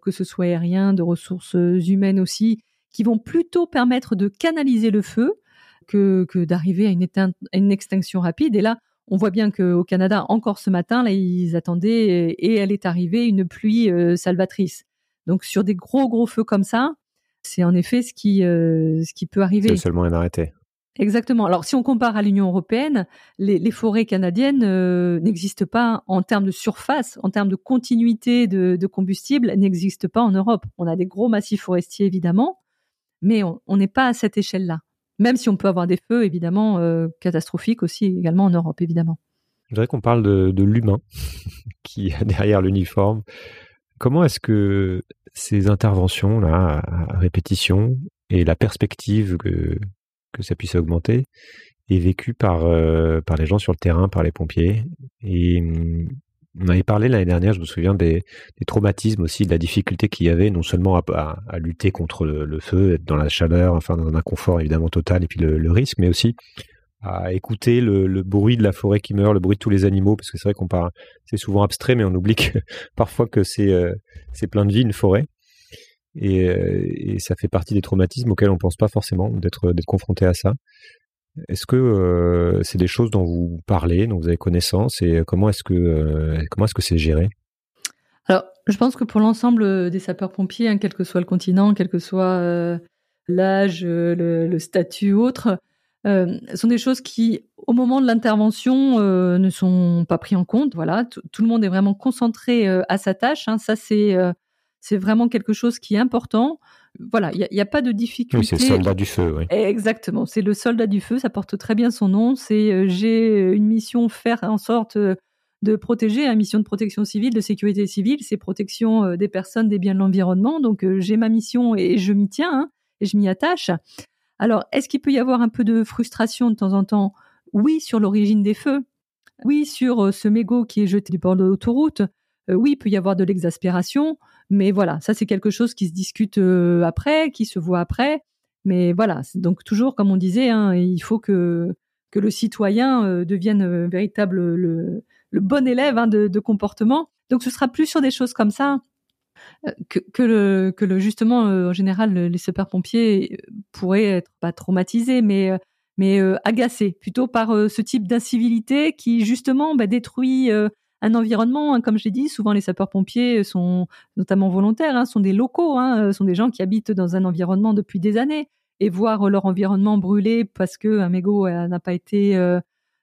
que ce soit aériens, de ressources humaines aussi, qui vont plutôt permettre de canaliser le feu que que d'arriver à une éteinte- à une extinction rapide. Et là, on voit bien qu'au Canada, encore ce matin, là, ils attendaient et elle est arrivée une pluie euh, salvatrice. Donc sur des gros gros feux comme ça, c'est en effet ce qui, euh, ce qui peut C'est arriver. le seul moyen d'arrêter. Exactement. Alors, si on compare à l'Union européenne, les, les forêts canadiennes euh, n'existent pas en termes de surface, en termes de continuité de, de combustible, n'existent pas en Europe. On a des gros massifs forestiers, évidemment, mais on on n'est pas à cette échelle-là. Même si on peut avoir des feux, évidemment, euh, catastrophiques aussi, également en Europe, évidemment. Je voudrais qu'on parle de, l'humain qui est derrière l'uniforme. Comment est-ce que ces interventions-là, à répétition, et la perspective que, que ça puisse augmenter, est vécue par, euh, par les gens sur le terrain, par les pompiers? Et hum, on avait parlé l'année dernière, je me souviens, des, traumatismes aussi, de la difficulté qu'il y avait, non seulement à, lutter contre le, feu, être dans la chaleur, enfin dans un inconfort évidemment total, et puis le, risque, mais aussi à écouter le, bruit de la forêt qui meurt, le bruit de tous les animaux, parce que c'est vrai qu'on parle, c'est souvent abstrait, mais on oublie que parfois que c'est euh, c'est plein de vie une forêt, et, euh, et ça fait partie des traumatismes auxquels on pense pas forcément d'être confronté à ça. Est-ce que euh, c'est des choses dont vous parlez, dont vous avez connaissance, et comment est-ce que euh, comment est-ce que c'est géré? Alors, je pense que pour l'ensemble des sapeurs-pompiers, hein, quel que soit le continent, quel que soit euh, l'âge, euh, le, le statut autre, euh, sont des choses qui, au moment de l'intervention, euh, ne sont pas pris en compte. Voilà, tout, le monde est vraiment concentré euh, à sa tâche. hein. Ça, c'est euh, c'est vraiment quelque chose qui est important. Voilà, il n'y a, il y a pas de difficulté. Oui, c'est le soldat du feu, oui. Exactement, c'est le soldat du feu, ça porte très bien son nom. C'est euh, j'ai une mission faire en sorte euh, de protéger, une mission de protection civile, de sécurité civile, c'est protection euh, des personnes, des biens de l'environnement. Donc euh, j'ai ma mission et je m'y tiens hein, et je m'y attache. Alors est-ce qu'il peut y avoir un peu de frustration de temps en temps? Oui, sur l'origine des feux. Oui, sur euh, ce mégot qui est jeté du bord de l'autoroute. Euh, oui, il peut y avoir de l'exaspération. Mais voilà, ça c'est quelque chose qui se discute euh, après, qui se voit après. Mais voilà, donc toujours, comme on disait, hein, il faut que, que le citoyen euh, devienne euh, véritable le, bon élève hein, de, comportement. Donc ce sera plus sur des choses comme ça que, que, le, que le justement en général le- les sapeurs-pompiers euh, pourraient être pas traumatisés, mais mais agacés plutôt par ce type d'incivilité qui justement bah, détruit un environnement. hein. Comme j'ai dit, souvent les sapeurs-pompiers sont notamment volontaires, hein, sont des locaux, hein, euh, sont des gens qui habitent dans un environnement depuis des années et voir leur environnement brûler parce que un mégot euh, n'a pas été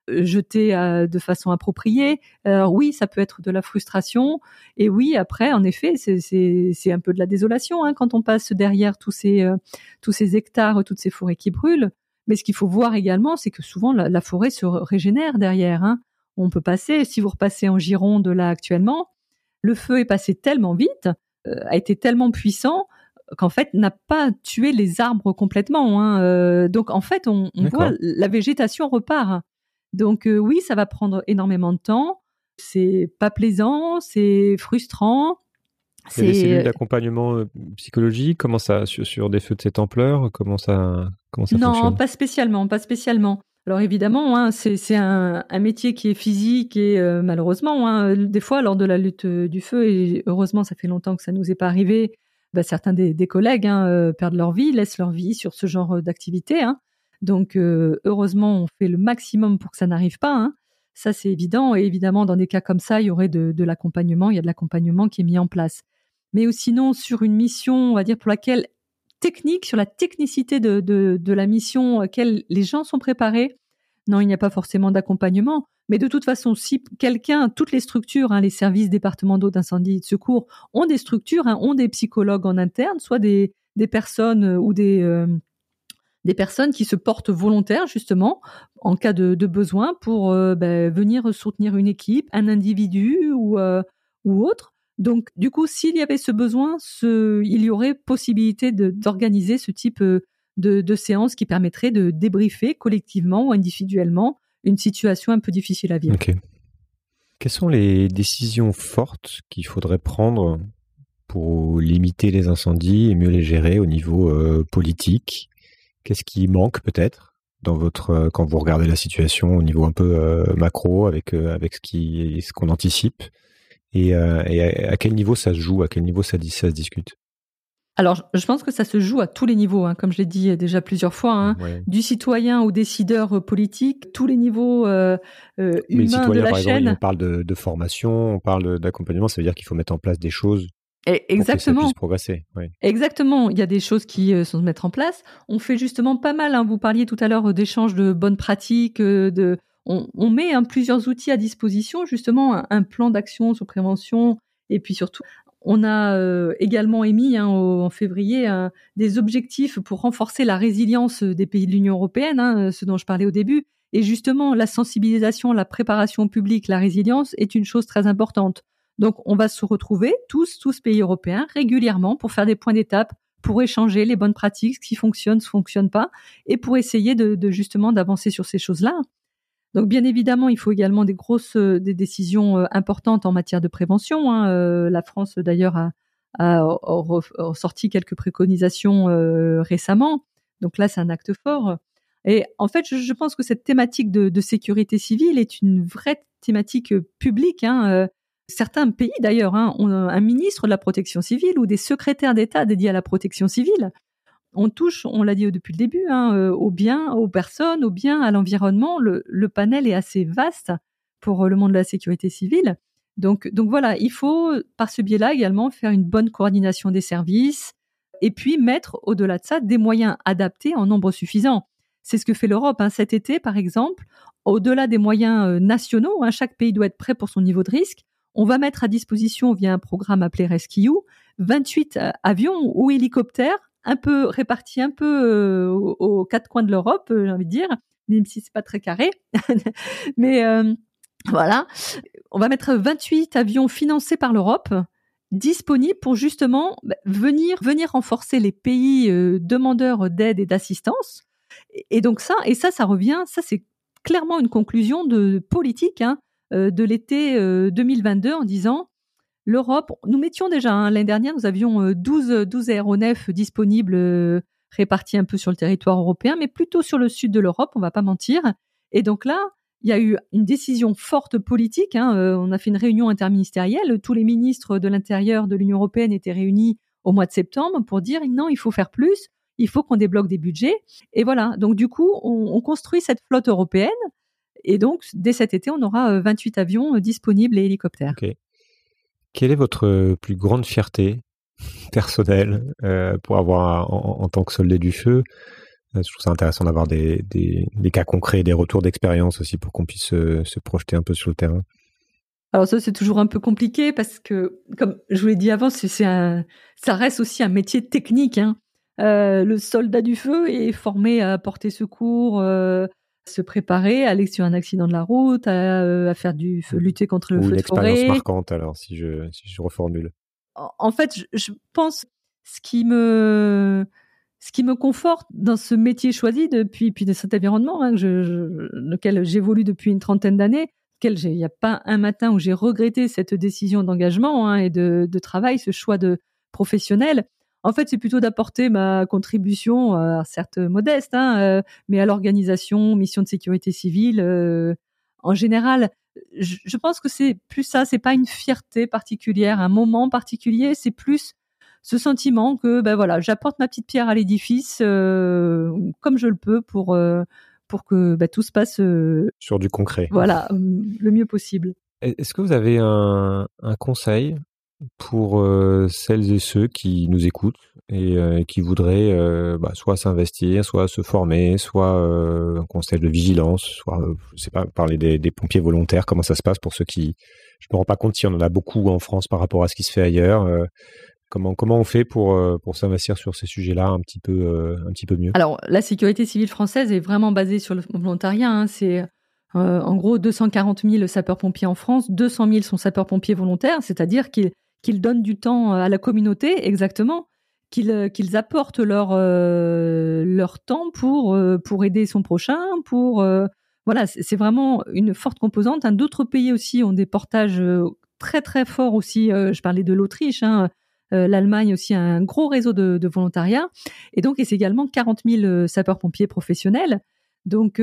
euh, jeté euh, de façon appropriée. Oui, ça peut être de la frustration et oui, après, en effet, c'est un peu de la désolation hein, quand on passe derrière tous ces euh, hectares, toutes ces forêts qui brûlent. Mais ce qu'il faut voir également, c'est que souvent la, forêt se régénère derrière. On peut passer, si vous repassez en Gironde là actuellement, le feu est passé tellement vite, euh, a été tellement puissant qu'en fait n'a pas tué les arbres complètement. Hein. Euh, donc en fait, on, voit la végétation repart. Donc euh, oui, ça va prendre énormément de temps. C'est pas plaisant, c'est frustrant. Il y a des cellules d'accompagnement psychologique, comment ça sur, sur des feux de cette ampleur, comment ça comment ça non, fonctionne? pas spécialement, pas spécialement. Alors évidemment, hein, c'est un, métier qui est physique et euh, malheureusement, hein, des fois lors de la lutte euh, du feu, et heureusement ça fait longtemps que ça nous est pas arrivé, bah, certains des, collègues hein, euh, perdent leur vie, laissent leur vie sur ce genre d'activité. Donc heureusement, on fait le maximum pour que ça n'arrive pas. Ça c'est évident. Et évidemment, dans des cas comme ça, il y aurait de, de l'accompagnement. Il y a de l'accompagnement qui est mis en place. Mais sinon, sur une mission, on va dire pour laquelle technique, sur la technicité de, la mission à laquelle les gens sont préparés. Non, il n'y a pas forcément d'accompagnement. Mais de toute façon, si quelqu'un, toutes les structures, hein, les services départementaux d'incendie et de secours ont des structures, hein, ont des psychologues en interne, soit des, personnes ou des des personnes qui se portent volontaires justement en cas de, besoin pour ben, venir soutenir une équipe, un individu ou ou autre. Donc, du coup, s'il y avait ce besoin, il y aurait possibilité d'organiser ce type de, de séance qui permettrait de débriefer collectivement ou individuellement une situation un peu difficile à vivre. Quelles sont les décisions fortes qu'il faudrait prendre pour limiter les incendies et mieux les gérer au niveau euh, politique? Qu'est-ce qui manque peut-être euh, quand vous regardez la situation au niveau un peu euh, macro avec ce qu'on anticipe? Et, à, quel niveau ça se joue, à quel niveau ça, ça se discute? Alors, je pense que ça se joue à tous les niveaux, hein, comme je l'ai dit déjà plusieurs fois, hein, du citoyen au décideur politique, tous les niveaux euh, euh, humains de la par chaîne. Exemple, on parle de, formation, on parle d'accompagnement, ça veut dire qu'il faut mettre en place des choses et exactement. Pour que ça puisse progresser. Exactement. Il y a des choses qui euh, sont se mettre en place. On fait justement pas mal. Hein. Vous parliez tout à l'heure d'échanges de bonnes pratiques. De, on, on met hein, plusieurs outils à disposition, justement un, plan d'action sur prévention, et puis surtout on a euh, également émis hein, en février des objectifs pour renforcer la résilience des pays de l'Union européenne, hein, ce dont je parlais au début. Et justement, la sensibilisation, la préparation publique, la résilience est une chose très importante. Donc, on va se retrouver tous, tous pays européens, régulièrement pour faire des points d'étape, pour échanger les bonnes pratiques, ce qui fonctionne, ce qui fonctionne pas, et pour essayer de justement d'avancer sur ces choses-là. Donc bien évidemment, il faut également des grosses euh, décisions euh, importantes en matière de prévention. Hein. Euh, la France d'ailleurs a, a, sorti quelques préconisations récemment. Donc là, c'est un acte fort. Et en fait, je, pense que cette thématique de, sécurité civile est une vraie thématique publique. Hein. Certains pays d'ailleurs hein, ont un ministre de la protection civile ou des secrétaires d'État dédiés à la protection civile on touche, on l'a dit depuis le début, hein, euh, aux biens, aux personnes, aux biens, à l'environnement. Le, panel est assez vaste pour euh, le monde de la sécurité civile. Donc, donc voilà, il faut par ce biais-là également faire une bonne coordination des services et puis mettre au-delà de ça des moyens adaptés en nombre suffisant. C'est ce que fait l'Europe. Hein. Cet été, par exemple, au-delà des moyens euh, nationaux, hein, chaque pays doit être prêt pour son niveau de risque. On va mettre à disposition via un programme appelé Rescue 28 avions ou hélicoptères un peu répartis un peu euh, aux, quatre coins de l'Europe, euh, j'ai envie de dire, même si c'est pas très carré. Mais euh, voilà, on va mettre 28 avions financés par l'Europe disponibles pour justement bah, venir venir renforcer les pays demandeurs d'aide et d'assistance. Et donc ça, et ça, ça revient, ça c'est clairement une conclusion de politique hein, de l'été 2022 en disant l'Europe, nous mettions déjà, hein, l'année dernière, nous avions 12, euh, 12 aéronefs disponibles euh, répartis un peu sur le territoire européen, mais plutôt sur le sud de l'Europe, on va pas mentir. Et donc là, il y a eu une décision forte politique. Hein, euh, on a fait une réunion interministérielle. Tous les ministres de l'Intérieur de l'Union européenne étaient réunis au mois de septembre pour dire non, il faut faire plus, il faut qu'on débloque des budgets. Et voilà. Donc du coup, on, construit cette flotte européenne. Et donc, dès cet été, on aura 28 avions disponibles et hélicoptères. Quelle est votre plus grande fierté personnelle euh, pour avoir en, tant que soldé du feu? Euh, Je trouve ça intéressant d'avoir des, cas concrets, des retours d'expérience aussi pour qu'on puisse se, projeter un peu sur le terrain. Alors ça c'est toujours un peu compliqué parce que comme je vous l'ai dit avant, ça reste aussi un métier technique. Hein. Euh, le soldat du feu est formé à porter secours, se préparer à aller sur un accident de la route, à, euh, faire du feu, lutter contre le feu de forêt. Une expérience marquante alors, si je, si je reformule. En, fait, je, pense ce qui me ce qui me conforte dans ce métier choisi depuis puis de cet environnement hein, je, lequel j'évolue depuis une trentaine d'années, il n'y a pas un matin où j'ai regretté cette décision d'engagement hein, et de, de travail, ce choix de professionnel. En fait, c'est plutôt d'apporter ma contribution, euh, certes modeste, hein, euh, mais à l'organisation, mission de sécurité civile. Euh, en général, je, pense que c'est plus ça. C'est pas une fierté particulière, un moment particulier. C'est plus ce sentiment que, ben voilà, j'apporte ma petite pierre à l'édifice comme je le peux pour pour que ben, tout se passe sur du concret. Voilà, le mieux possible. Est-ce que vous avez un, un conseil pour euh, celles et ceux qui nous écoutent et euh, qui voudraient euh, bah, soit s'investir, soit se former, soit un conseil de vigilance, soit, je sais pas, parler des, pompiers volontaires, comment ça se passe pour ceux qui, je me rends pas compte si on en a beaucoup en France par rapport à ce qui se fait ailleurs. Comment, comment on fait pour, pour s'investir sur ces sujets-là un, petit peu un petit peu mieux? Alors, la sécurité civile française est vraiment basée sur le volontariat. Hein. C'est en gros 240 000 sapeurs-pompiers en France, 200 000 sont sapeurs-pompiers volontaires, c'est-à-dire qu'ils qu'ils donnent du temps à la communauté, exactement, qu'ils qu'ils apportent leur, leur temps pour, pour aider son prochain, pour voilà, c'est vraiment une forte composante. D'autres pays aussi ont des portages euh, très très forts aussi. Euh, je parlais de l'Autriche, hein, euh, l'Allemagne aussi a un gros réseau de, volontariat. Et donc, c'est également 40 000 sapeurs-pompiers professionnels. Donc,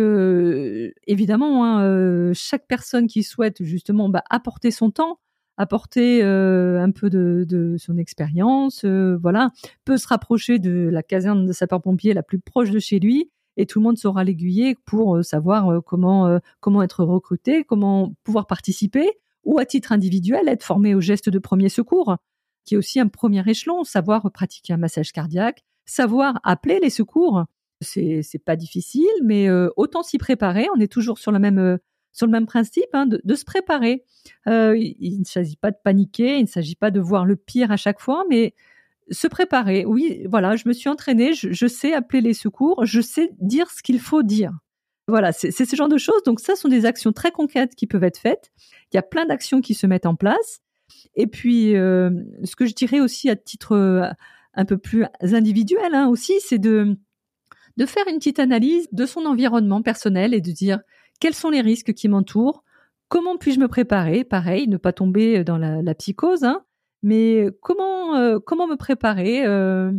évidemment, hein, chaque personne qui souhaite justement bah, apporter son temps, apporter un peu de, son expérience, voilà, peut se rapprocher de la caserne de sapeurs-pompiers la plus proche de chez lui et tout le monde saura l'aiguiller pour euh, savoir euh, comment euh, comment être recruté, comment pouvoir participer ou à titre individuel être formé au geste de premier secours, qui est aussi un premier échelon, savoir pratiquer un massage cardiaque, savoir appeler les secours. C'est c'est pas difficile, mais autant s'y préparer. On est toujours sur le même sur le même principe hein, de, se préparer. il ne s'agit pas de paniquer, il ne s'agit pas de voir le pire à chaque fois, mais se préparer. Oui, voilà, je me suis entraînée, je, sais appeler les secours, je sais dire ce qu'il faut dire. Voilà, c'est ce genre de choses. Donc ça, sont des actions très concrètes qui peuvent être faites. Il y a plein d'actions qui se mettent en place. Et puis, euh, ce que je dirais aussi à titre euh, un peu plus individuel hein, aussi, c'est de de faire une petite analyse de son environnement personnel et de dire quels sont les risques qui m'entourent, comment puis-je me préparer, pareil, ne pas tomber dans la, psychose, hein, mais comment euh, comment me préparer? Euh,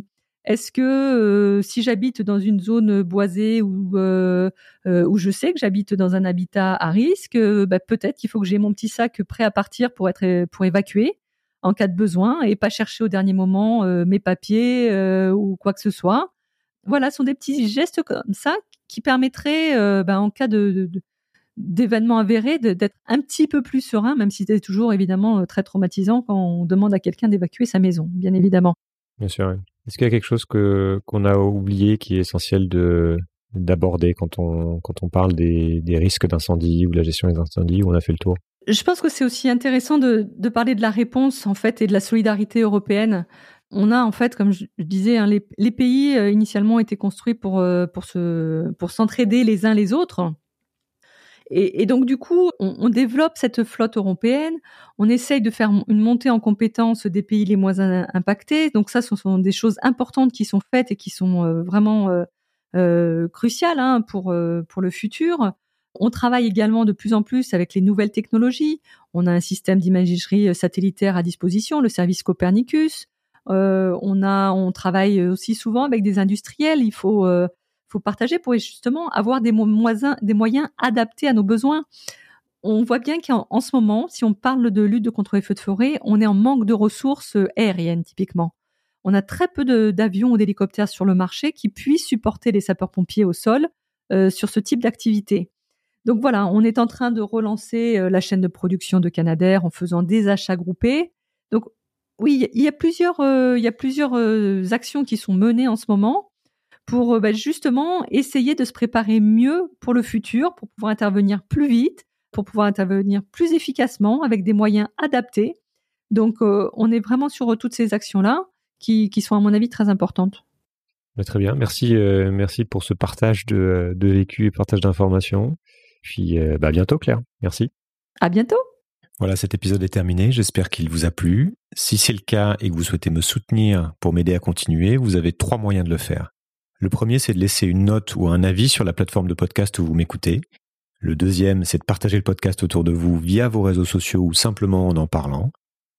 Est-ce que euh, si j'habite dans une zone boisée ou où je sais que j'habite dans un habitat à risque, bah, peut-être qu'il faut que j'ai mon petit sac prêt à partir pour être pour évacuer en cas de besoin et pas chercher au dernier moment mes papiers ou quoi que ce soit. Voilà, ce sont des petits gestes comme ça qui permettraient, bah, en cas de, d'événements avérés, d'être un petit peu plus serein, même si c'est toujours évidemment euh, très traumatisant quand on demande à quelqu'un d'évacuer sa maison, bien évidemment. Bien sûr. Est-ce qu'il y a quelque chose que qu'on a oublié qui est essentiel de d'aborder quand on quand on parle des, des risques d'incendie ou de la gestion des incendies où on a fait le tour? Je pense que c'est aussi intéressant de, de parler de la réponse en fait et de la solidarité européenne. On a en fait, comme je disais, hein, les, pays euh, initialement étaient construits pour euh, pour se pour s'entraider les uns les autres et, donc du coup, on, développe cette flotte européenne, on essaye de faire une montée en compétence des pays les moins impactés. Donc ça, ce sont des choses importantes qui sont faites et qui sont euh, vraiment cruciales hein, pour pour le futur. On travaille également de plus en plus avec les nouvelles technologies. On a un système d'imagerie satellitaire à disposition, le service Copernicus. On a, on travaille aussi souvent avec des industriels. Il faut faut partager pour justement avoir des moyens, des moyens adaptés à nos besoins. On voit bien qu'en ce moment, si on parle de lutte contre les feux de forêt, on est en manque de ressources aériennes typiquement. On a très peu d'avions ou d'hélicoptères sur le marché qui puissent supporter les sapeurs-pompiers au sol euh, sur ce type d'activité. Donc voilà, on est en train de relancer euh, la chaîne de production de Canadair en faisant des achats groupés. Donc oui, il y a plusieurs, euh, il y a plusieurs actions qui sont menées en ce moment pour euh, bah, justement essayer de se préparer mieux pour le futur, pour pouvoir intervenir plus vite, pour pouvoir intervenir plus efficacement avec des moyens adaptés. Donc, euh, on est vraiment sur euh, toutes ces actions-là qui, qui, sont, à mon avis, très importantes. Bah, très bien, merci, merci pour ce partage de, de vécu et partage d'informations. Puis, bah, à bientôt, Claire. Merci. À bientôt. Voilà, cet épisode est terminé. J'espère qu'il vous a plu. Si c'est le cas et que vous souhaitez me soutenir pour m'aider à continuer, vous avez trois moyens de le faire. Le premier, c'est de laisser une note ou un avis sur la plateforme de podcast où vous m'écoutez. Le deuxième, c'est de partager le podcast autour de vous via vos réseaux sociaux ou simplement en en parlant.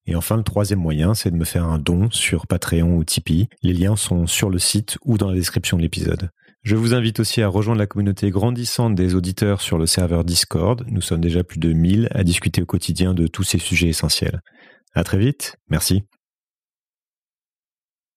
Et enfin, le troisième moyen, c'est de me faire un don sur Patreon ou Tipeee. Les liens sont sur le site ou dans la description de l'épisode. Je vous invite aussi à rejoindre la communauté grandissante des auditeurs sur le serveur Discord. Nous sommes déjà plus de 1000 à discuter au quotidien de tous ces sujets essentiels. À très vite. Merci.